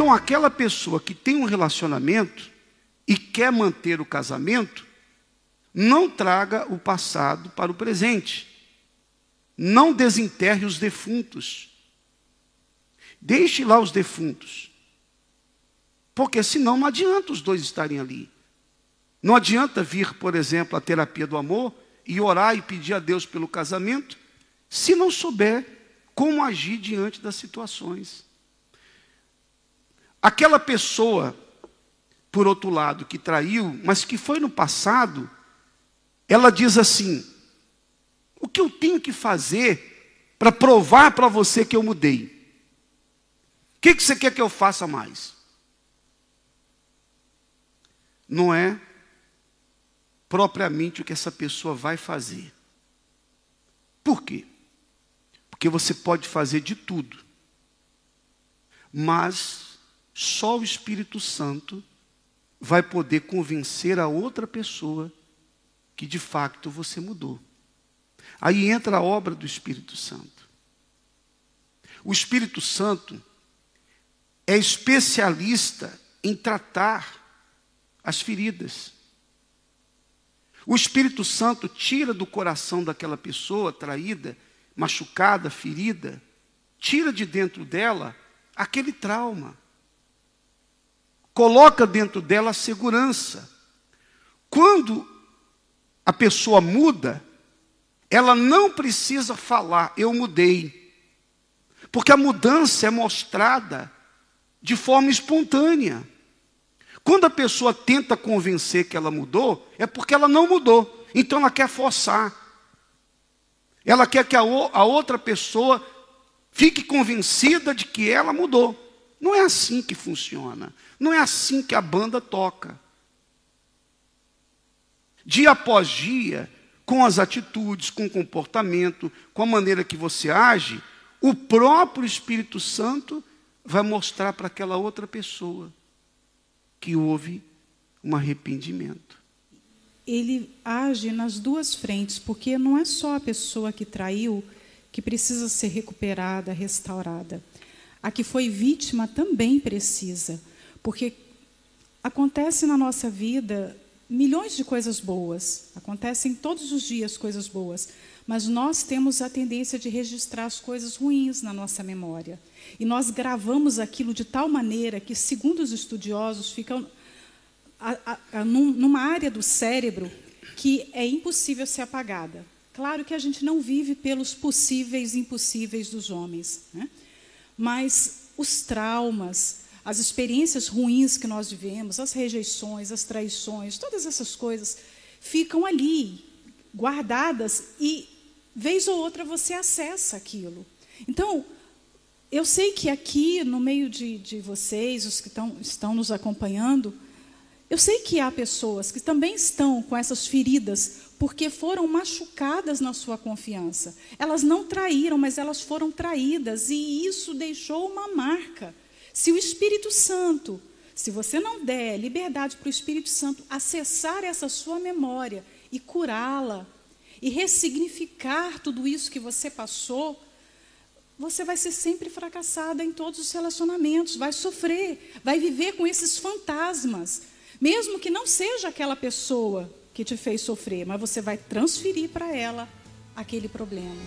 Então, aquela pessoa que tem um relacionamento e quer manter o casamento, não traga o passado para o presente. Não desenterre os defuntos. Deixe lá os defuntos. Porque senão não adianta os dois estarem ali. Não adianta vir, por exemplo, a terapia do amor e orar e pedir a Deus pelo casamento, se não souber como agir diante das situações. Aquela pessoa, por outro lado, que traiu, mas que foi no passado, ela diz assim: o que eu tenho que fazer para provar para você que eu mudei? O que, que você quer que eu faça mais? Não é propriamente o que essa pessoa vai fazer. Por quê? Porque você pode fazer de tudo, mas só o Espírito Santo vai poder convencer a outra pessoa que de fato você mudou. Aí entra a obra do Espírito Santo. O Espírito Santo é especialista em tratar as feridas. O Espírito Santo tira do coração daquela pessoa traída, machucada, ferida, tira de dentro dela aquele trauma. Coloca dentro dela a segurança. Quando a pessoa muda, ela não precisa falar, eu mudei. Porque a mudança é mostrada de forma espontânea. Quando a pessoa tenta convencer que ela mudou, é porque ela não mudou. Então ela quer forçar. Ela quer que a, outra pessoa fique convencida de que ela mudou. Não é assim que funciona. Não é assim que a banda toca. Dia após dia, com as atitudes, com o comportamento, com a maneira que você age, o próprio Espírito Santo vai mostrar para aquela outra pessoa que houve um arrependimento. Ele age nas duas frentes, porque não é só a pessoa que traiu que precisa ser recuperada, restaurada. A que foi vítima também precisa, porque acontece na nossa vida milhões de coisas boas, acontecem todos os dias coisas boas, mas nós temos a tendência de registrar as coisas ruins na nossa memória. E nós gravamos aquilo de tal maneira que, segundo os estudiosos, ficam a, a, a, numa área do cérebro que é impossível ser apagada. Claro que a gente não vive pelos possíveis e impossíveis dos homens, né? Mas os traumas, as experiências ruins que nós vivemos, as rejeições, as traições, todas essas coisas ficam ali, guardadas e vez ou outra você acessa aquilo. Então, eu sei que aqui, no meio de, de vocês, os que estão, estão nos acompanhando, eu sei que há pessoas que também estão com essas feridas porque foram machucadas na sua confiança. Elas não traíram, mas elas foram traídas e isso deixou uma marca. Se o Espírito Santo, se você não der liberdade para o Espírito Santo acessar essa sua memória e curá-la, e ressignificar tudo isso que você passou, você vai ser sempre fracassada em todos os relacionamentos, vai sofrer, vai viver com esses fantasmas, mesmo que não seja aquela pessoa que te fez sofrer, mas você vai transferir para ela aquele problema.